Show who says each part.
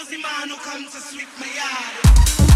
Speaker 1: Uzi man who come to sweep my yard.